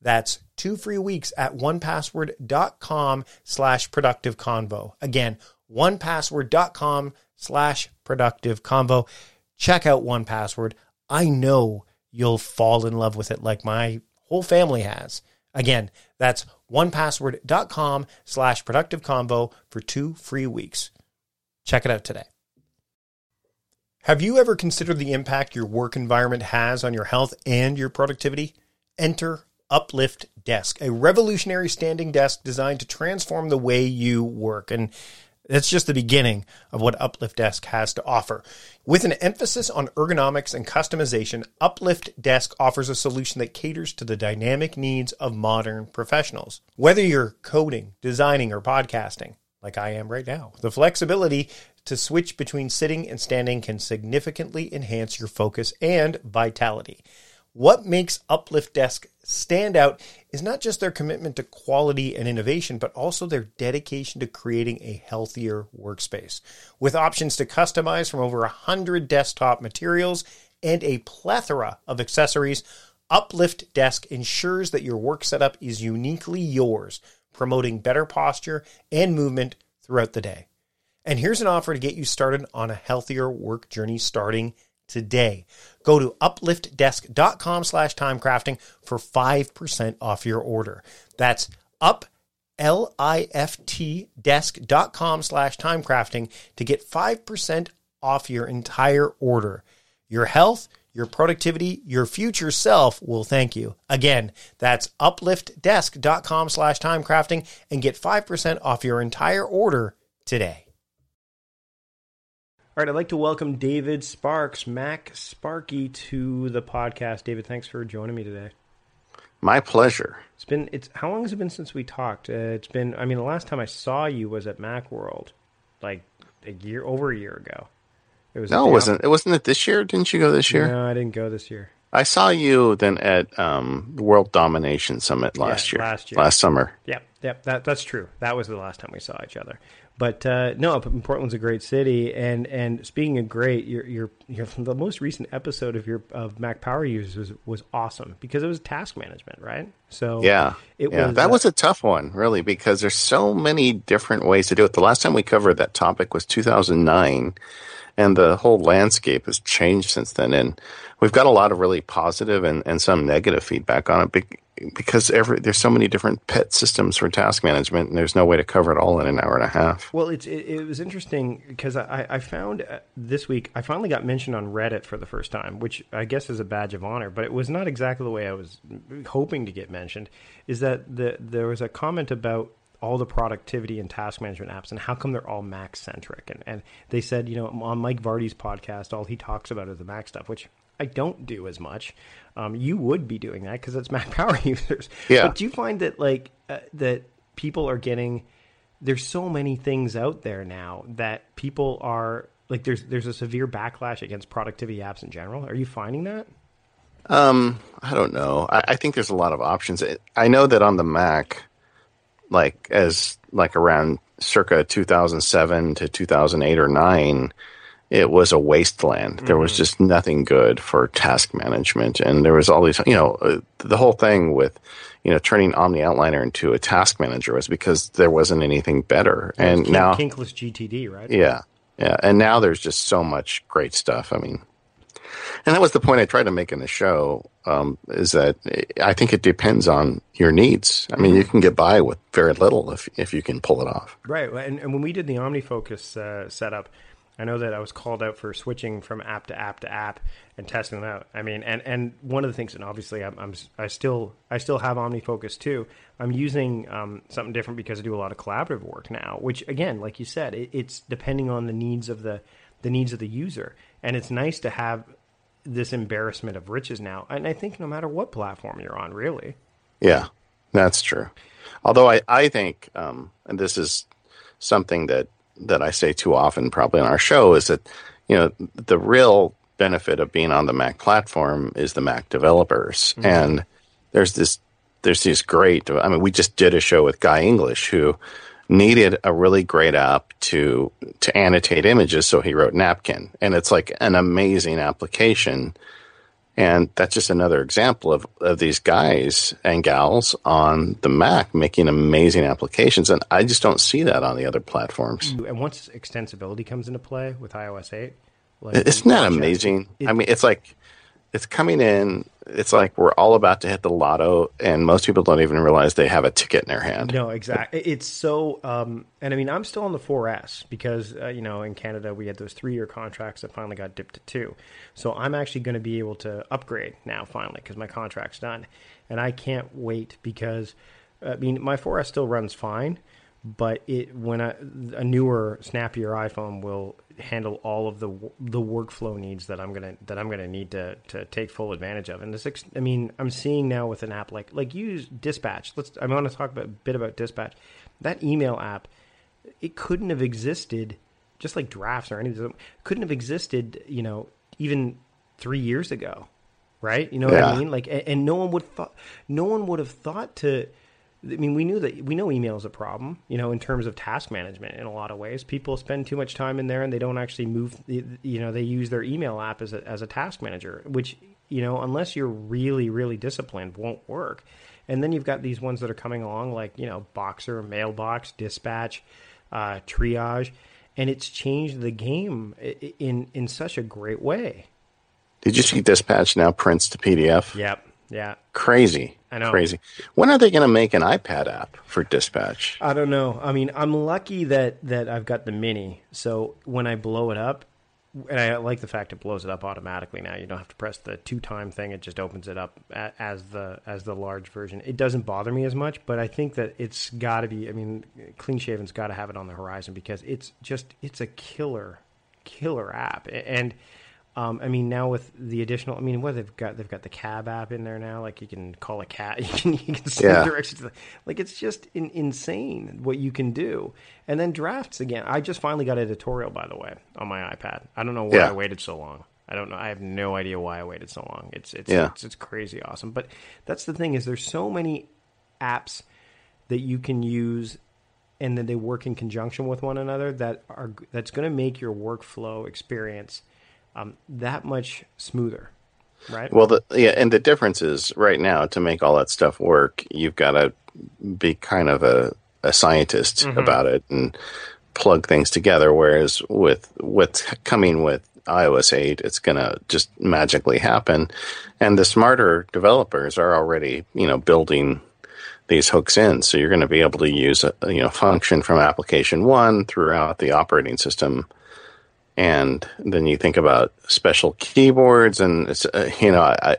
That's two free weeks at onepassword.com slash productive convo. Again, onepassword.com slash productive convo. Check out 1Password. I know you'll fall in love with it like my whole family has. Again, that's onepassword.com slash productive convo for two free weeks. Check it out today. Have you ever considered the impact your work environment has on your health and your productivity? Enter Uplift Desk, a revolutionary standing desk designed to transform the way you work. And that's just the beginning of what Uplift Desk has to offer. With an emphasis on ergonomics and customization, Uplift Desk offers a solution that caters to the dynamic needs of modern professionals. Whether you're coding, designing, or podcasting, like I am right now, the flexibility to switch between sitting and standing can significantly enhance your focus and vitality. What makes Uplift Desk stand out is not just their commitment to quality and innovation, but also their dedication to creating a healthier workspace. With options to customize from over 100 desktop materials and a plethora of accessories, Uplift Desk ensures that your work setup is uniquely yours, promoting better posture and movement throughout the day. And here's an offer to get you started on a healthier work journey starting today. Go to upliftdesk.com slash timecrafting for 5% off your order. That's up L-I-F-T desk.com slash timecrafting to get 5% off your entire order. Your health, your productivity, your future self will thank you. Again, that's upliftdesk.com slash timecrafting and get 5% off your entire order today. All right, I'd like to welcome David Sparks, MacSparky, to the podcast. David, thanks for joining me today. My pleasure. It's been it's how long has it been since we talked? Uh, it's been I mean the last time I saw you was at MacWorld, like a year over a year ago. It was no, it wasn't it wasn't it this year? Didn't you go this year? No, I didn't go this year. I saw you then at um, the World Domination Summit last yeah, year, last year, last summer. Yeah, Yep, that that's true. That was the last time we saw each other. But uh, no, Portland's a great city, and and speaking of great, your your, your the most recent episode of your of Mac Power Users was, was awesome because it was task management, right? So yeah, it yeah, was, that uh, was a tough one, really, because there's so many different ways to do it. The last time we covered that topic was 2009, and the whole landscape has changed since then. And we've got a lot of really positive and, and some negative feedback on it because every there's so many different pet systems for task management, and there's no way to cover it all in an hour and a half. Well, it's it, it was interesting because I, I found uh, this week I finally got mentioned on Reddit for the first time, which I guess is a badge of honor, but it was not exactly the way I was hoping to get mentioned. Is that the, there was a comment about all the productivity and task management apps and how come they're all Mac centric? And, and they said, you know, on Mike Vardy's podcast, all he talks about is the Mac stuff, which I don't do as much. Um, you would be doing that because it's Mac Power users. Yeah. But do you find that like uh, that people are getting? There's so many things out there now that people are like. There's there's a severe backlash against productivity apps in general. Are you finding that? Um, I don't know. I, I think there's a lot of options. I know that on the Mac, like as like around circa 2007 to 2008 or nine it was a wasteland. Mm-hmm. There was mm-hmm. just nothing good for task management, and there was all these, you know, uh, the whole thing with, you know, turning OmniOutliner into a task manager was because there wasn't anything better. and King, now Kinkless GTD, right? Yeah, yeah, and now there's just so much great stuff. I mean, and that was the point I tried to make in the show. Um, is that I think it depends on your needs. I mean, you can get by with very little if if you can pull it off. Right, and, and when we did the OmniFocus uh, setup I know that I was called out for switching from app to app to app and testing them out. I mean, and, and one of the things, and obviously I'm, I'm i still I still have OmniFocus too. I'm using um, something different because I do a lot of collaborative work now. Which again, like you said, it, it's depending on the needs of the the needs of the user, and it's nice to have this embarrassment of riches now. And I think no matter what platform you're on, really. Yeah, that's true. Although I I think, um, and this is something that that I say too often, probably on our show, is that you know the real benefit of being on the Mac platform is the Mac developers, mm-hmm. and there's this there's these great. I mean, we just did a show with Guy English who needed a really great app to to annotate images, so he wrote Napkin, and it's like an amazing application and that's just another example of, of these guys and gals on the Mac making amazing applications. And I just don't see that on the other platforms. And once extensibility comes into play with iOS 8, like isn't that amazing? It, I mean, it's like it's coming in. It's like we're all about to hit the lotto, and most people don't even realize they have a ticket in their hand. No, exactly. It's so, um, and I mean, I'm still on the 4S because uh, you know in Canada we had those three year contracts that finally got dipped to two. So I'm actually going to be able to upgrade now finally because my contract's done, and I can't wait because I mean my 4S still runs fine, but it when a, a newer, snappier iPhone will handle all of the the workflow needs that I'm gonna that I'm gonna need to to take full advantage of. And this, I mean, I'm seeing now with an app like like use Dispatch. Let's I want to talk about, a bit about Dispatch. That email app, it couldn't have existed, just like drafts or anything, couldn't have existed. You know, even three years ago, right? You know yeah. what I mean? Like, and, and no one would thought no one would have thought to I mean, we knew that we know email is a problem, you know, in terms of task management in a lot of ways. People spend too much time in there and they don't actually move, you know, they use their email app as a, as a task manager, which, you know, unless you're really, really disciplined, won't work. And then you've got these ones that are coming along like, you know, Boxer, Mailbox, Dispatch, uh, Triage, and it's changed the game in, in such a great way. Did you see Dispatch now prints to PDF? Yep. Yeah. Crazy. I know. Crazy. When are they going to make an iPad app for dispatch? I don't know. I mean, I'm lucky that that I've got the mini. So when I blow it up, and I like the fact it blows it up automatically now. You don't have to press the two time thing; it just opens it up as the as the large version. It doesn't bother me as much, but I think that it's got to be. I mean, clean shaven's got to have it on the horizon because it's just it's a killer killer app and um, I mean, now with the additional, I mean, what they've got, they've got the cab app in there now. Like you can call a cat, you can you can send yeah. directions. To the, like it's just in, insane what you can do. And then drafts again. I just finally got editorial, by the way, on my iPad. I don't know why yeah. I waited so long. I don't know. I have no idea why I waited so long. It's it's, yeah. it's it's crazy awesome. But that's the thing is there's so many apps that you can use and then they work in conjunction with one another that are that's going to make your workflow experience um, that much smoother right well the yeah and the difference is right now to make all that stuff work you've got to be kind of a, a scientist mm-hmm. about it and plug things together whereas with what's coming with iOS 8 it's going to just magically happen and the smarter developers are already you know building these hooks in. So you're going to be able to use a you know function from application one throughout the operating system. And then you think about special keyboards, and it's uh, you know I,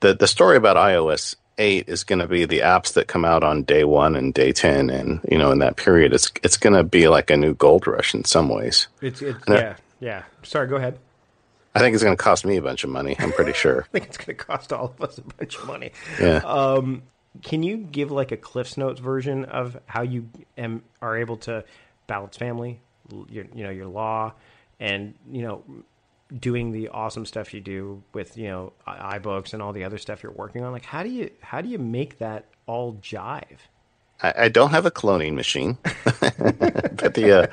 the the story about iOS eight is going to be the apps that come out on day one and day ten, and you know in that period, it's it's going to be like a new gold rush in some ways. It's, it's yeah I, yeah. Sorry, go ahead. I think it's going to cost me a bunch of money. I'm pretty sure. I think it's going to cost all of us a bunch of money. Yeah. Um, can you give like a Cliff's Notes version of how you am, are able to balance family, your, you know, your law, and you know, doing the awesome stuff you do with you know iBooks and all the other stuff you're working on? Like, how do you how do you make that all jive? I, don't have a cloning machine, but the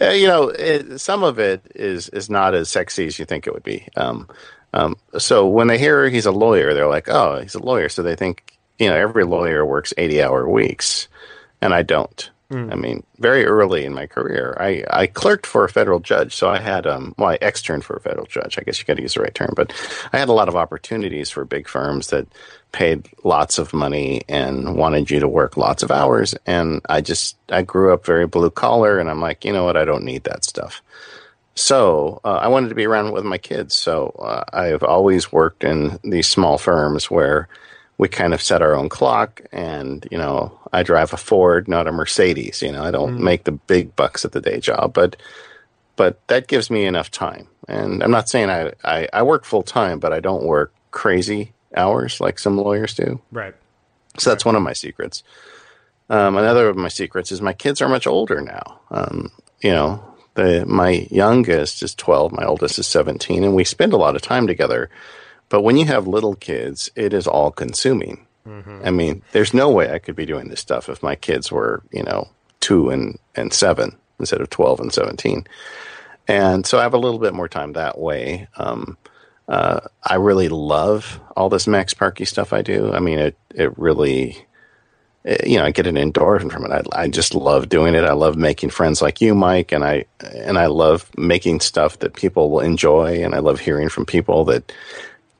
uh, you know it, some of it is is not as sexy as you think it would be. Um, um, so when they hear he's a lawyer, they're like, "Oh, he's a lawyer," so they think you know, every lawyer works 80 hour weeks, and I don't. Mm. I mean, very early in my career, I, I clerked for a federal judge. So I had, um, well, I externed for a federal judge. I guess you got to use the right term, but I had a lot of opportunities for big firms that paid lots of money and wanted you to work lots of hours. And I just, I grew up very blue collar and I'm like, you know what? I don't need that stuff. So uh, I wanted to be around with my kids. So uh, I've always worked in these small firms where we kind of set our own clock and you know i drive a ford not a mercedes you know i don't mm. make the big bucks at the day job but but that gives me enough time. And i'm not saying i i, I work full time but i don't work crazy hours like some lawyers do. Right. So that's one of my secrets. Um, another of my secrets is my kids are much older now. Um, you know the my youngest is 12 my oldest is 17 and we spend a lot of time together but when you have little kids, it is all consuming. Mm-hmm. I mean, there's no way I could be doing this stuff if my kids were, you know, two and, and seven instead of 12 and 17. And so I have a little bit more time that way. Um, uh, I really love all this MacSparky stuff I do. I mean, it, it really, it, eh, you know, I get an endorphin from it. I, I just love doing it. I love making friends like you, Mike, and I, and I love making stuff that people will enjoy. And I love hearing from people that,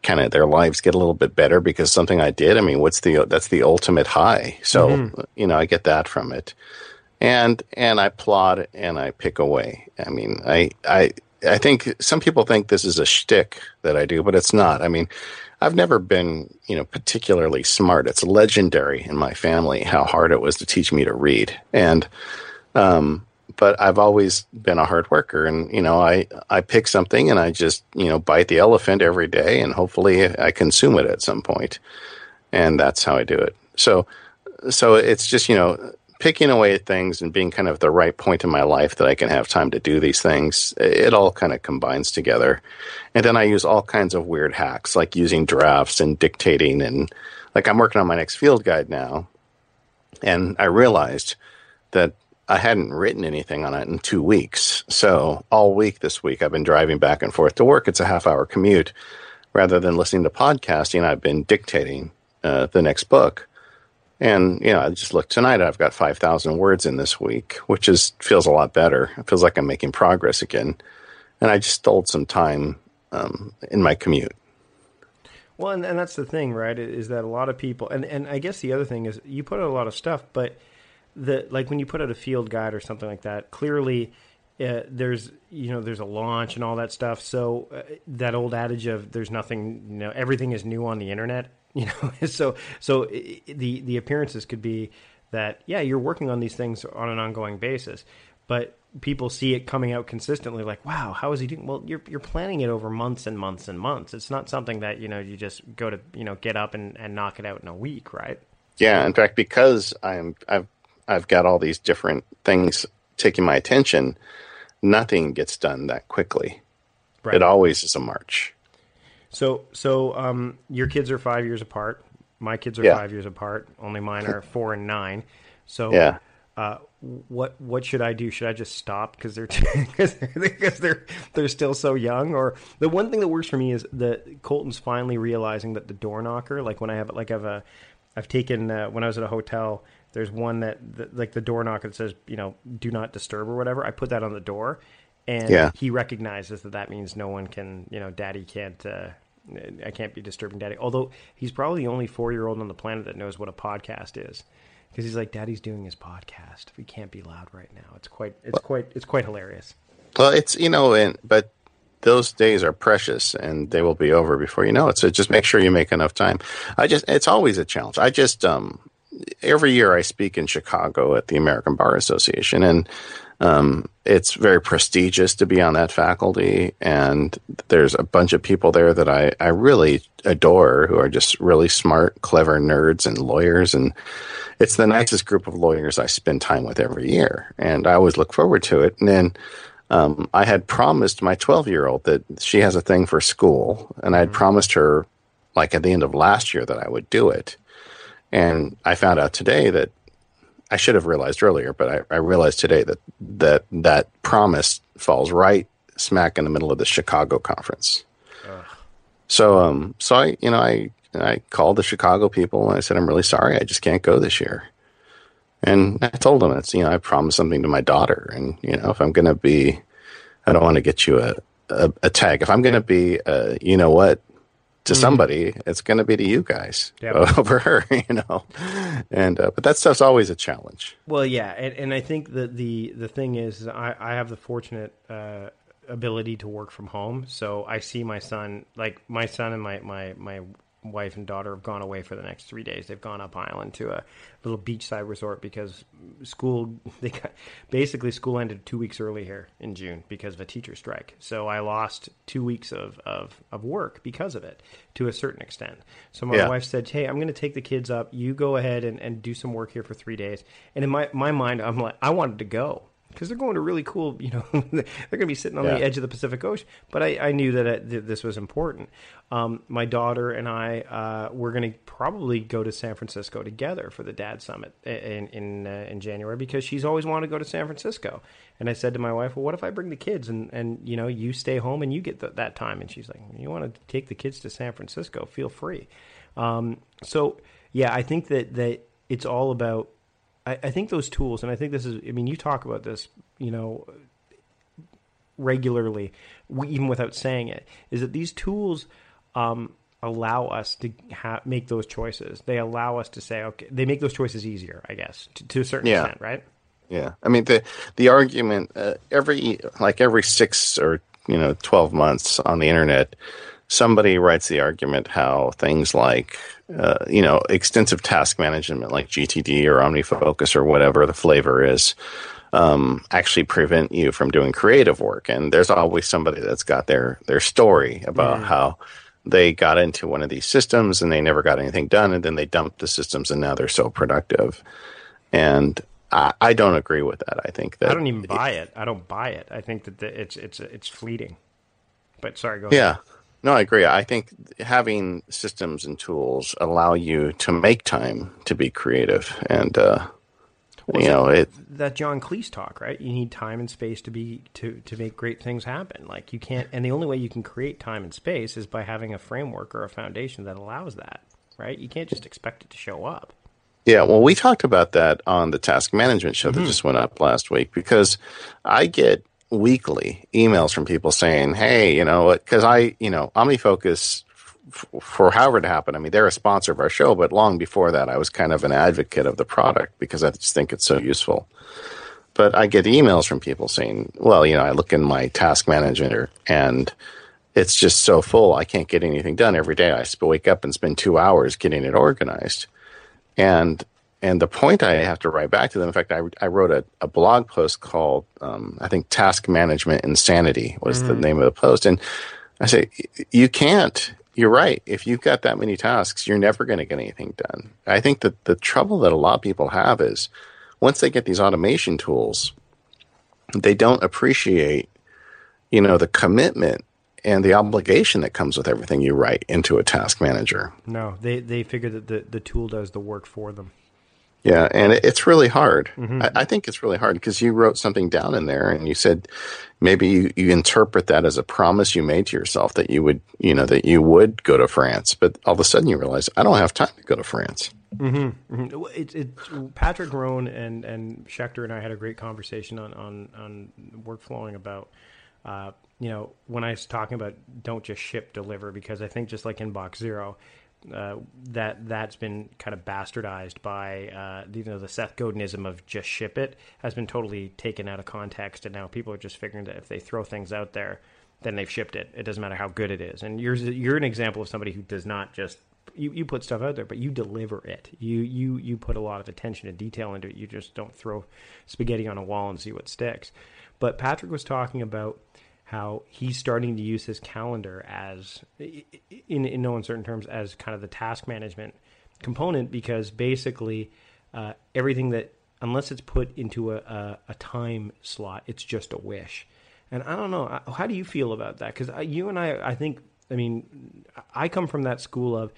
kind of their lives get a little bit better because something I did. I mean, what's the that's the ultimate high. So mm-hmm. you know, I get that from it, and and I plod and I pick away. I mean, I I I think some people think this is a shtick that I do, but it's not. I mean. I've never been, you know, particularly smart. It's legendary in my family how hard it was to teach me to read. And um, but I've always been a hard worker, and you know, I I pick something and I just you know bite the elephant every day, and hopefully I consume it at some point, and that's how I do it. So, so it's just you know picking away at things and being kind of the right point in my life that I can have time to do these things. It all kind of combines together, and then I use all kinds of weird hacks like using drafts and dictating, and like I'm working on my next field guide now, and I realized that I hadn't written anything on it in two weeks. So all week this week, I've been driving back and forth to work. It's a half hour commute. Rather than listening to podcasting, I've been dictating uh, the next book. And you know, I just looked tonight. I've got five thousand words in this week, which is feels a lot better. It feels like I'm making progress again. And I just stole some time um, in my commute. Well, and, and that's the thing, right? Is that a lot of people, and and I guess the other thing is you put out a lot of stuff, but the like when you put out a field guide or something like that, clearly uh, there's you know there's a launch and all that stuff. So uh, that old adage of there's nothing you know everything is new on the internet. You know, so so the the appearances could be that yeah you're working on these things on an ongoing basis, but people see it coming out consistently like wow how is he doing well you're you're planning it over months and months and months it's not something that you know you just go to you know get up and, and knock it out in a week right yeah in fact because i'm i've I've got all these different things taking my attention, nothing gets done that quickly. Right. It always is a march. So, so um, your kids are five years apart. My kids are yeah. five years apart. Only mine are four and nine. So Yeah. uh, what what should I do? Should I just stop because they're because they're, they're they're still so young? Or the one thing that works for me is that Colton's finally realizing that the door knocker, like when I have like I've a I've taken uh, when I was at a hotel. There's one that, that like the door knocker that says you know do not disturb or whatever. I put that on the door, and Yeah. he recognizes that that means no one can you know daddy can't. Uh, I can't be disturbing daddy. Although he's probably the only four year old on the planet that knows what a podcast is because he's like, "Daddy's doing his podcast. We can't be loud right now." It's quite, it's quite, it's quite hilarious. Well, it's you know, and but those days are precious, and they will be over before you know it. So just make sure you make enough time. I just, it's always a challenge. I just, um, every year I speak in Chicago at the American Bar Association, and um, it's very prestigious to be on that faculty. And there's a bunch of people there that I, I really adore who are just really smart, clever nerds and lawyers. And it's the nicest group of lawyers I spend time with every year. And I always look forward to it. And then um, I had promised my 12 year old that she has a thing for school. And I'd promised her, like at the end of last year, that I would do it. And I found out today that I should have realized earlier, but I, I realized today that that that promise falls right smack in the middle of the Chicago conference. So, um, so I, you know, I I called the Chicago people and I said, I'm really sorry, I just can't go this year. And I told them it's, you know, I promised something to my daughter, and you know, if I'm going to be, I don't want to get you a a, a tag. If I'm going to be, uh, you know what, to somebody, it's going to be to you guys Yep. over her, you know. And uh, but that stuff's always a challenge. Well, yeah, and, and I think that the the thing is, I, I have the fortunate uh, ability to work from home, so I see my son, like my son and my my my wife and daughter have gone away for the next three days. They've gone up island to a little beachside resort because school they got basically school ended two weeks early here in June because of a teacher strike. So I lost two weeks of of, of work because of it to a certain extent. So my Yeah. wife said, "Hey, I'm going to take the kids up. You go ahead and, and do some work here for three days." And in my my mind, I'm like, I wanted to go because they're going to really cool. You know, they're going to be sitting on Yeah. the edge of the Pacific Ocean. But I, I knew that, it, that this was important. Um, my daughter and I uh, we're going to probably go to San Francisco together for the Dad Summit in in uh, in January because she's always wanted to go to San Francisco. And I said to my wife, "Well, what if I bring the kids and and you know you stay home and you get th- that time?" And she's like, "You want to take the kids to San Francisco? Feel free." Um, so yeah, I think that that it's all about. I, I think those tools, and I think this is. I mean, you talk about this, you know, regularly, even without saying it, is that these tools um, allow us to ha- make those choices. They allow us to say, okay, they make those choices easier, I guess, to, to a certain Yeah. extent, right? Yeah, I mean the the argument uh, every like every six or you know twelve months on the internet, somebody writes the argument how things like uh, you know extensive task management like GTD or OmniFocus or whatever the flavor is. Um, actually prevent you from doing creative work, and there's always somebody that's got their their story about how they got into one of these systems and they never got anything done, and then they dumped the systems, and now they're so productive. And I, I don't agree with that. I think that I don't even buy it. I don't buy it. I think that the, it's it's it's fleeting. But sorry, go ahead. Yeah. No, I agree. I think having systems and tools allow you to make time to be creative, and uh, you know it. that John Cleese talk, right? You need time and space to be to to make great things happen. Like you can't, and the only way you can create time and space is by having a framework or a foundation that allows that, right? You can't just expect it to show up. Yeah, well, we talked about that on the task management show that just went up last week because I get weekly emails from people saying, "Hey, you know, because I, you know, OmniFocus f- for however it happened. I mean, they're a sponsor of our show, but long before that, I was kind of an advocate of the product because I just think it's so useful. But I get emails from people saying, "Well, you know, I look in my task manager and." It's just so full. I can't get anything done every day. I wake up and spend two hours getting it organized and and the point I have to write back to them. In fact, I, I wrote a, a blog post called um, I think Task Management Insanity was the name of the post, and I say you can't. You're right. If you've got that many tasks, you're never going to get anything done. I think that the trouble that a lot of people have is once they get these automation tools, they don't appreciate, you know, the commitment and the obligation that comes with everything you write into a task manager. No, they they figure that the the tool does the work for them. Yeah, and it's really hard. Mm-hmm. I, I, think it's really hard because you wrote something down in there and you said maybe you, you interpret that as a promise you made to yourself that you would, you know, that you would go to France, but all of a sudden you realize I don't have time to go to France. Mm-hmm. Mm-hmm. It, it, Patrick Rhone and and Schechter and I had a great conversation on on on workflowing about. Uh, you know, when I was talking about don't just ship, deliver, because I think just like Inbox Zero, uh, that that's been kind of bastardized by uh, you know the Seth Godinism of just ship it has been totally taken out of context, and now people are just figuring that if they throw things out there, then they've shipped it. It doesn't matter how good it is. And you're you're an example of somebody who does not just you, you put stuff out there, but you deliver it. You you you put a lot of attention and detail into it. You just don't throw spaghetti on a wall and see what sticks. But Patrick was talking about how he's starting to use his calendar as, in, in no uncertain terms, as kind of the task management component because basically uh, everything that, unless it's put into a, a, a, time slot, it's just a wish. And I don't know, how do you feel about that? Because you and I, I think, I mean, I come from that school of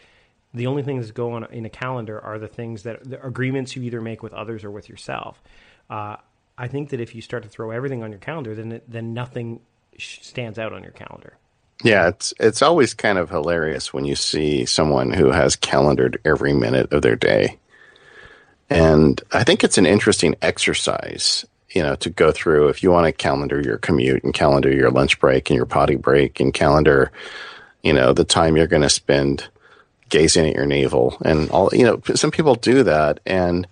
the only things that go on in a calendar are the things that the agreements you either make with others or with yourself. Uh, I think that if you start to throw everything on your calendar, then then nothing stands out on your calendar. Yeah, it's it's always kind of hilarious when you see someone who has calendared every minute of their day. And I think it's an interesting exercise, you know, to go through if you want to calendar your commute and calendar your lunch break and your potty break and calendar, you know, the time you're going to spend gazing at your navel and all, you know, some people do that. And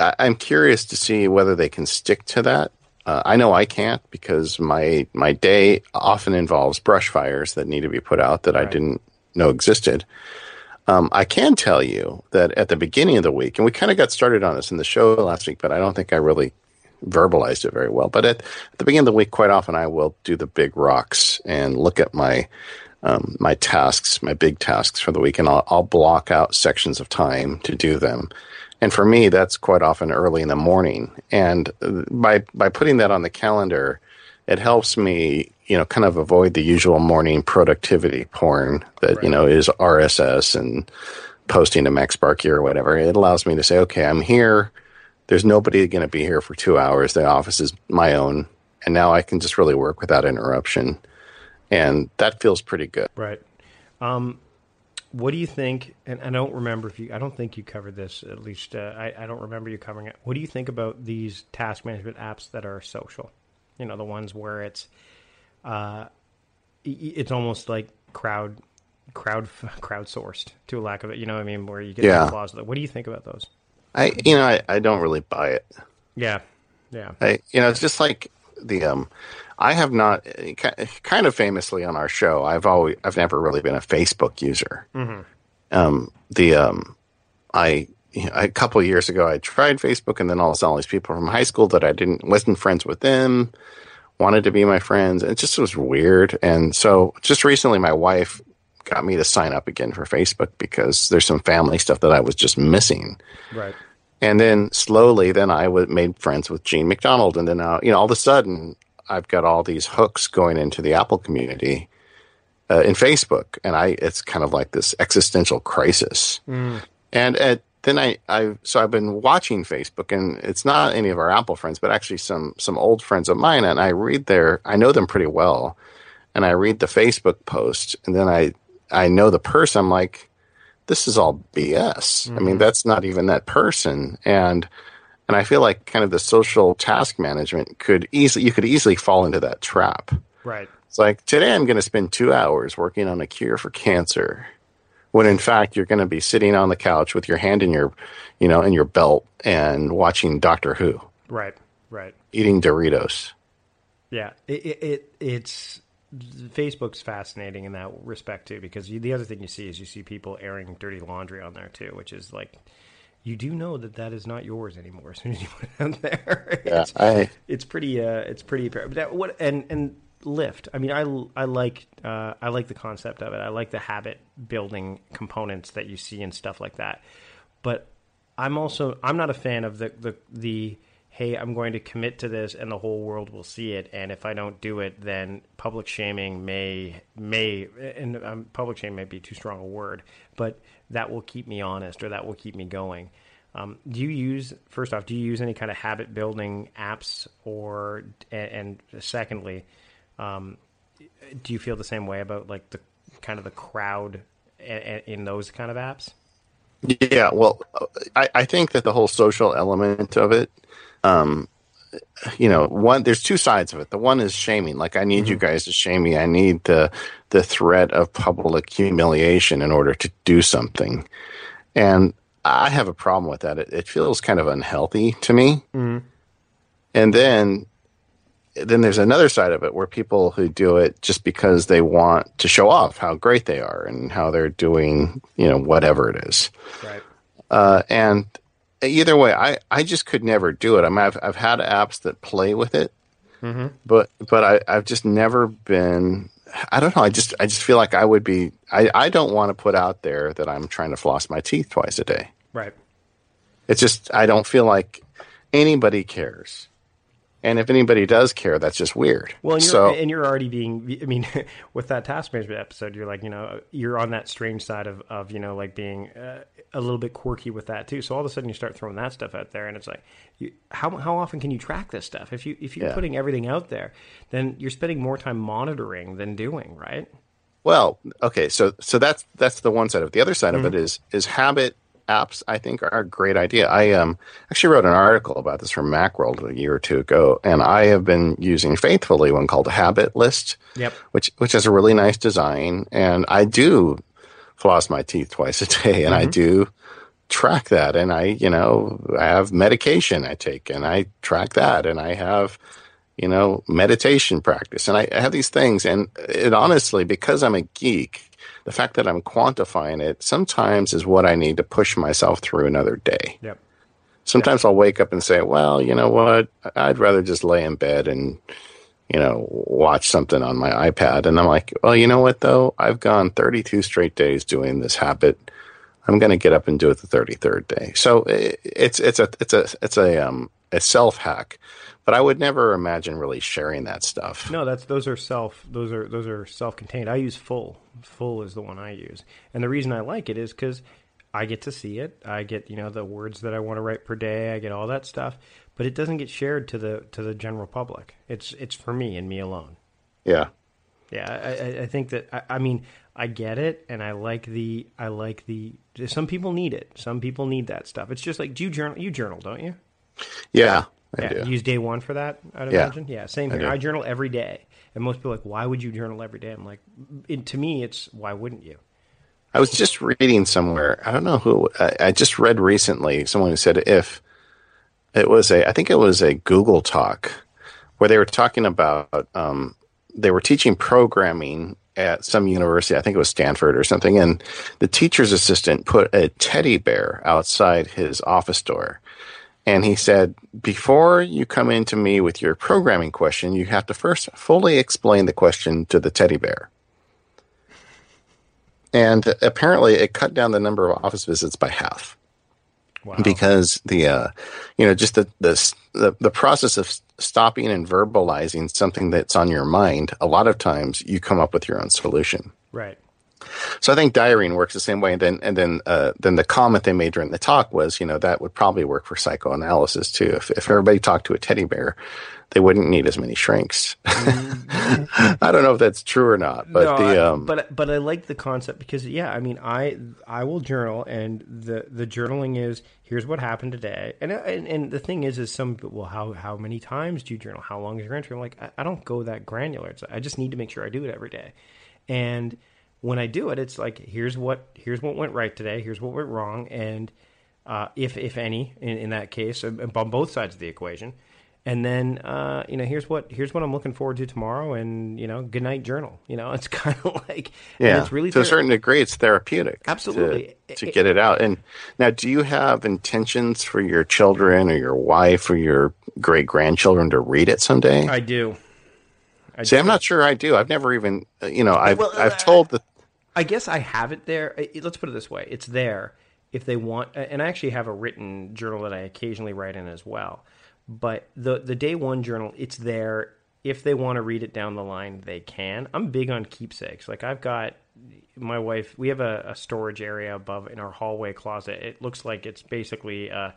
I, I'm curious to see whether they can stick to that uh, I know I can't because my my day often involves brush fires that need to be put out that right. I didn't know existed. Um, I can tell you that at the beginning of the week, and we kind of got started on this in the show last week, but I don't think I really verbalized it very well. But at, at the beginning of the week, quite often I will do the big rocks and look at my um, my tasks, my big tasks for the week, and I'll, I'll block out sections of time to do them. And for me, that's quite often early in the morning. And by by putting that on the calendar, it helps me, you know, kind of avoid the usual morning productivity porn that right. you know is RSS and posting to MacSparky or whatever. It allows me to say, okay, I'm here. There's nobody going to be here for two hours. The office is my own, and now I can just really work without interruption, and that feels pretty good. Right. Um, what do you think? And I don't remember if you. I don't think you covered this. At least uh, I, I don't remember you covering it. What do you think about these task management apps that are social? You know, the ones where it's, uh, it's almost like crowd, crowd, crowdsourced to a lack of it. You know what I mean? Where you get yeah. applause. What do you think about those? I, you know, I, I don't really buy it. Yeah, yeah. I, you know, it's just like the um I have not kind of famously on our show. I've always I've never really been a Facebook user. Mm-hmm. Um, the um, I a couple years ago I tried Facebook, and then all of a sudden all these people from high school that I didn't wasn't friends with them wanted to be my friends. It just was weird. And so just recently, my wife got me to sign up again for Facebook because there's some family stuff that I was just missing. Right. And then slowly, then I w- made friends with Jean MacDonald, and then now, you know, all of a sudden, I've got all these hooks going into the Apple community uh, in Facebook, and I it's kind of like this existential crisis. Mm. And at, then I I so I've been watching Facebook, and it's not any of our Apple friends, but actually some some old friends of mine, and I read their I know them pretty well, and I read the Facebook post, and then I I know the person. I'm like, this is all BS. Mm-hmm. I mean, mm-hmm. that's not even that person, and and I feel like kind of the social task management could easily, you could easily fall into that trap. Right. It's like, today I'm going to spend two hours working on a cure for cancer. When in fact, you're going to be sitting on the couch with your hand in your, you know, in your belt and watching Doctor Who. Right. Right. Eating Doritos. Yeah. It, it, it it's, Facebook's fascinating in that respect too, because you, the other thing you see is you see people airing dirty laundry on there too, which is like, you do know that that is not yours anymore as soon as you put it out there. Yeah, it's, I, it's pretty. Uh, it's pretty that, what and and Lift. I mean, I I like uh, I like the concept of it. I like the habit building components that you see and stuff like that. But I'm also I'm not a fan of the the the hey, I'm going to commit to this and the whole world will see it. And if I don't do it, then public shaming may, may, and um, public shaming may be too strong a word, but that will keep me honest or that will keep me going. Um, do you use first off? Do you use any kind of habit building apps, or and, and secondly, um, do you feel the same way about like the kind of the crowd in those kind of apps? Yeah, well, I, I think that the whole social element of it, um, you know, one there's two sides of it. The one is shaming. Like I need mm-hmm. you guys to shame me. I need the the threat of public humiliation in order to do something, and I have a problem with that. It, it feels kind of unhealthy to me. Mm-hmm. And then then there's another side of it where people who do it just because they want to show off how great they are and how they're doing, you know, whatever it is. Right. Uh, and either way, I, I just could never do it. I mean, I've, I've had apps that play with it, mm-hmm. but, but I, I've just never been, I don't know. I just, I just feel like I would be, I, I don't want to put out there that I'm trying to floss my teeth twice a day. Right. It's just, I don't feel like anybody cares. And if anybody does care, that's just weird. Well, and you're, so, and you're already being, I mean, with that task management episode, you're like, you know, you're on that strange side of, of you know, like being uh, a little bit quirky with that too. So all of a sudden you start throwing that stuff out there and it's like, you, how, how often can you track this stuff? If you, if you're yeah. putting everything out there, then you're spending more time monitoring than doing, right? Well, okay. So, so that's, that's the one side of it. The other side mm-hmm. of it is, is habit apps I think are a great idea. I um, actually wrote an article about this from Macworld a year or two ago, and I have been using faithfully one called Habit List, yep. which which has a really nice design, and I do floss my teeth twice a day, and mm-hmm. I do track that, and I you know I have medication I take, and I track that, and I have you know meditation practice, and I, I have these things, and it honestly because I'm a geek the fact that I'm quantifying it sometimes is what I need to push myself through another day. Yep. Sometimes yep. I'll wake up and say, well, you know what? I'd rather just lay in bed and, you know, watch something on my iPad. And I'm like, well, you know what though? I've gone 32 straight days doing this habit. I'm going to get up and do it the 33rd day. So it's, it's a, it's a, it's a, um, a self hack but I would never imagine really sharing that stuff. No, that's those are self those are those are self contained. I use full. Full is the one I use, and the reason I like it is because I get to see it. I get you know the words that I want to write per day. I get all that stuff, but it doesn't get shared to the to the general public. It's it's for me and me alone. Yeah, yeah. I, I think that I, I mean I get it, and I like the I like the. Some people need it. Some people need that stuff. It's just like do you journal? You journal, don't you? Yeah, I yeah, do. use day one for that. I'd yeah. imagine. Yeah, same here. I, I, journal every day, and most people are like, "Why would you journal every day?" I'm like, to me, it's why wouldn't you? I was just reading somewhere. I don't know who. I, I just read recently someone who said if it was a, I think it was a Google talk where they were talking about um, they were teaching programming at some university. I think it was Stanford or something, and the teacher's assistant put a teddy bear outside his office door and he said, before you come into me with your programming question, you have to first fully explain the question to the teddy bear. And apparently, it cut down the number of office visits by half. Wow. Because the, uh, you know, just the, the the process of stopping and verbalizing something that's on your mind, a lot of times you come up with your own solution. Right. So I think diarying works the same way. And then, and then, uh, then the comment they made during the talk was, you know, that would probably work for psychoanalysis too. If, if everybody talked to a teddy bear, they wouldn't need as many shrinks. Mm-hmm. I don't know if that's true or not, but no, the um, but but I like the concept because yeah, I mean, I I will journal, and the the journaling is here's what happened today, and and, and the thing is, is some well, how how many times do you journal? How long is your entry? I'm like, I, I don't go that granular. It's, I just need to make sure I do it every day, and when I do it, it's like here's what here's what went right today, here's what went wrong, and uh, if if any in, in that case uh, on both sides of the equation, and then uh, you know here's what here's what I'm looking forward to tomorrow, and you know good night journal. You know it's kind of like yeah, it's really to a certain degree it's therapeutic. Absolutely to, to get it out. And now, do you have intentions for your children or your wife or your great grandchildren to read it someday? I do. I See. I'm not sure I do. I've never even, uh, you know, I've well, I've told the I guess I have it there. Let's put it this way: it's there if they want. And I actually have a written journal that I occasionally write in as well. But the the day one journal, it's there if they want to read it down the line, they can. I'm big on keepsakes. Like I've got my wife. We have a, a storage area above in our hallway closet. It looks like it's basically. Uh,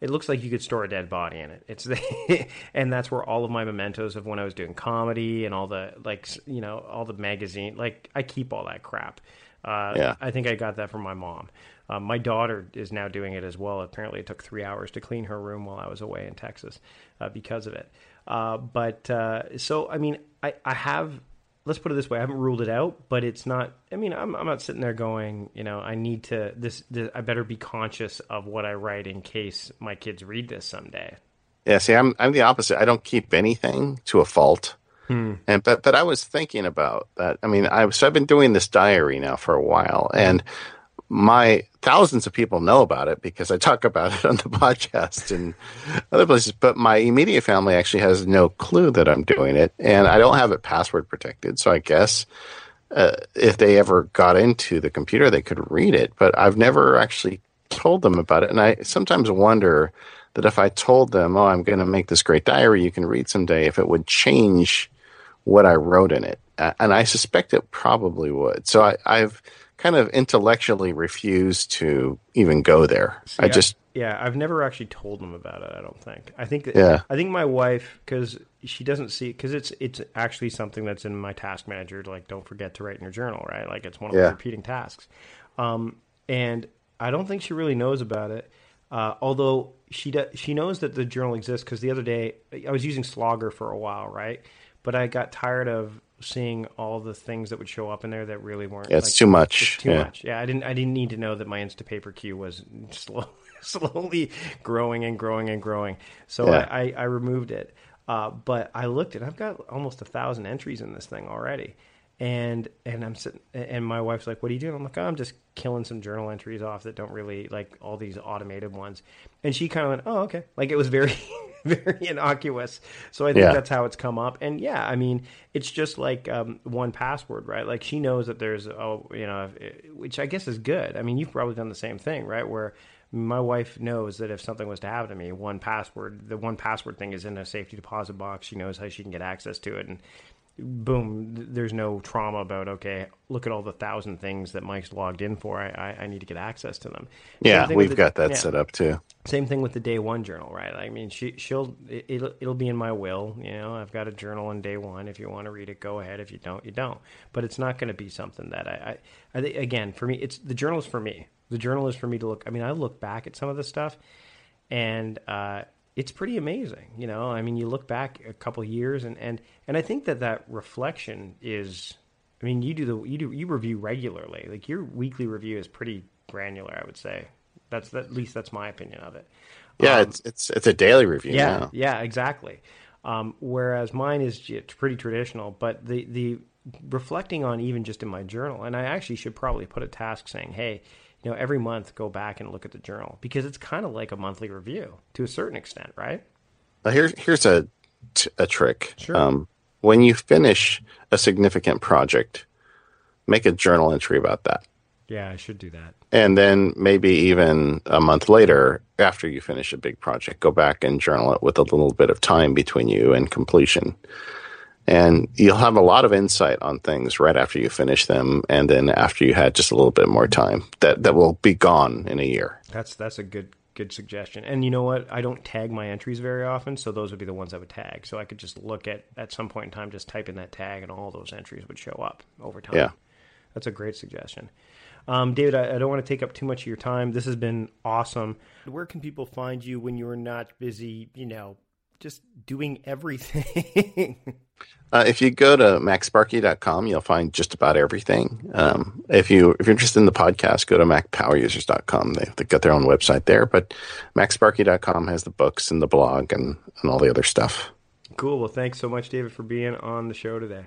it looks like you could store a dead body in it. It's the, and that's where all of my mementos of when I was doing comedy and all the like, you know, all the magazine. Like I keep all that crap. Uh, Yeah. I think I got that from my mom. Um, my daughter is now doing it as well. Apparently, it took three hours to clean her room while I was away in Texas uh, because of it. Uh, but uh, so, I mean, I, I have. Let's put it this way: I haven't ruled it out, but it's not. I mean, I'm, I'm not sitting there going, you know, I need to. This, this. I better be conscious of what I write in case my kids read this someday. Yeah, see, I'm I'm the opposite. I don't keep anything to a fault. Hmm. And but but I was thinking about that. I mean, I've so I've been doing this diary now for a while, and my thousands of people know about it because I talk about it on the podcast and other places. But my immediate family actually has no clue that I'm doing it, and I don't have it password protected. So I guess uh, if they ever got into the computer, they could read it. But I've never actually told them about it, and I sometimes wonder that if I told them, "Oh, I'm going to make this great diary you can read someday," if it would change what I wrote in it. And I suspect it probably would. So I, I've kind of intellectually refuse to even go there. I Yeah, just, yeah, I've never actually told them about it. I don't think. I think that, Yeah. I think my wife because she doesn't see because it's it's actually something that's in my task manager. Like, don't forget to write in your journal, right? Like, it's one of Yeah. the repeating tasks. Um, and I don't think she really knows about it. Uh, although she does, she knows that the journal exists because the other day I was using Slogger for a while, right? But I got tired of seeing all the things that would show up in there that really weren't. Yeah, it's like, too much. It's too Yeah. much. Yeah, I didn't. I didn't need to know that my Instapaper queue was slow, slowly growing and growing and growing. So Yeah. I, I, I removed it. Uh, but I looked, and I've got almost a thousand entries in this thing already. And and I'm sitting, and my wife's like, "What are you doing?" I'm like, oh, "I'm just killing some journal entries off that don't really like all these automated ones." And she kind of went, "Oh, okay." Like it was very, very innocuous. So I think Yeah. that's how it's come up. And yeah, I mean, it's just like um, 1Password, right? Like she knows that there's, oh, you know, which I guess is good. I mean, you've probably done the same thing, right? Where my wife knows that if something was to happen to me, 1Password, the 1Password thing is in a safety deposit box. She knows how she can get access to it, and boom, there's no trauma about okay, look at all the thousand things that Mike's logged in for. I I, I need to get access to them. Yeah, we've the- got that yeah. set up too. Same thing with the Day One journal, right? I mean, she she'll it, it'll, it'll be in my will. You know, I've got a journal on Day One. If you want to read it, go ahead. If you don't, you don't. But it's not going to be something that I, I I think again for me, it's the journal is for me. The journal is for me to look. I mean, I look back at some of the stuff, and uh, it's pretty amazing. You know, I mean, you look back a couple years, and and and I think that that reflection is. I mean, you do the you do you review regularly. Like your weekly review is pretty granular. I would say that's that, at least that's my opinion of it. Yeah, it's it's it's a daily review Um, Yeah, now. yeah, exactly. Um, whereas mine is pretty traditional, but the the reflecting on even just in my journal, and I actually should probably put a task saying, hey, you know, every month go back and look at the journal because it's kind of like a monthly review to a certain extent, right? Now, here's here's a t- a trick. Sure. Um, when you finish a significant project, make a journal entry about that. Yeah, I should do that. And then maybe even a month later, after you finish a big project, go back and journal it with a little bit of time between you and completion. And you'll have a lot of insight on things right after you finish them, and then after you had just a little bit more time. That that will be gone in a year. That's that's a good good suggestion. And you know what? I don't tag my entries very often, so those would be the ones I would tag. So I could just look at at some point in time, just type in that tag, and all those entries would show up over time. Yeah. That's a great suggestion. Um, David, I, I don't want to take up too much of your time. This has been awesome. Where can people find you when you're not busy, you know, just doing everything? Uh, if you go to macsparky.com, you'll find just about everything. Um, if you if you're interested in the podcast, go to macpowerusers.com. They, they've got their own website there, but macsparky.com has the books and the blog and, and all the other stuff. cool. Well, thanks so much, David, for being on the show today.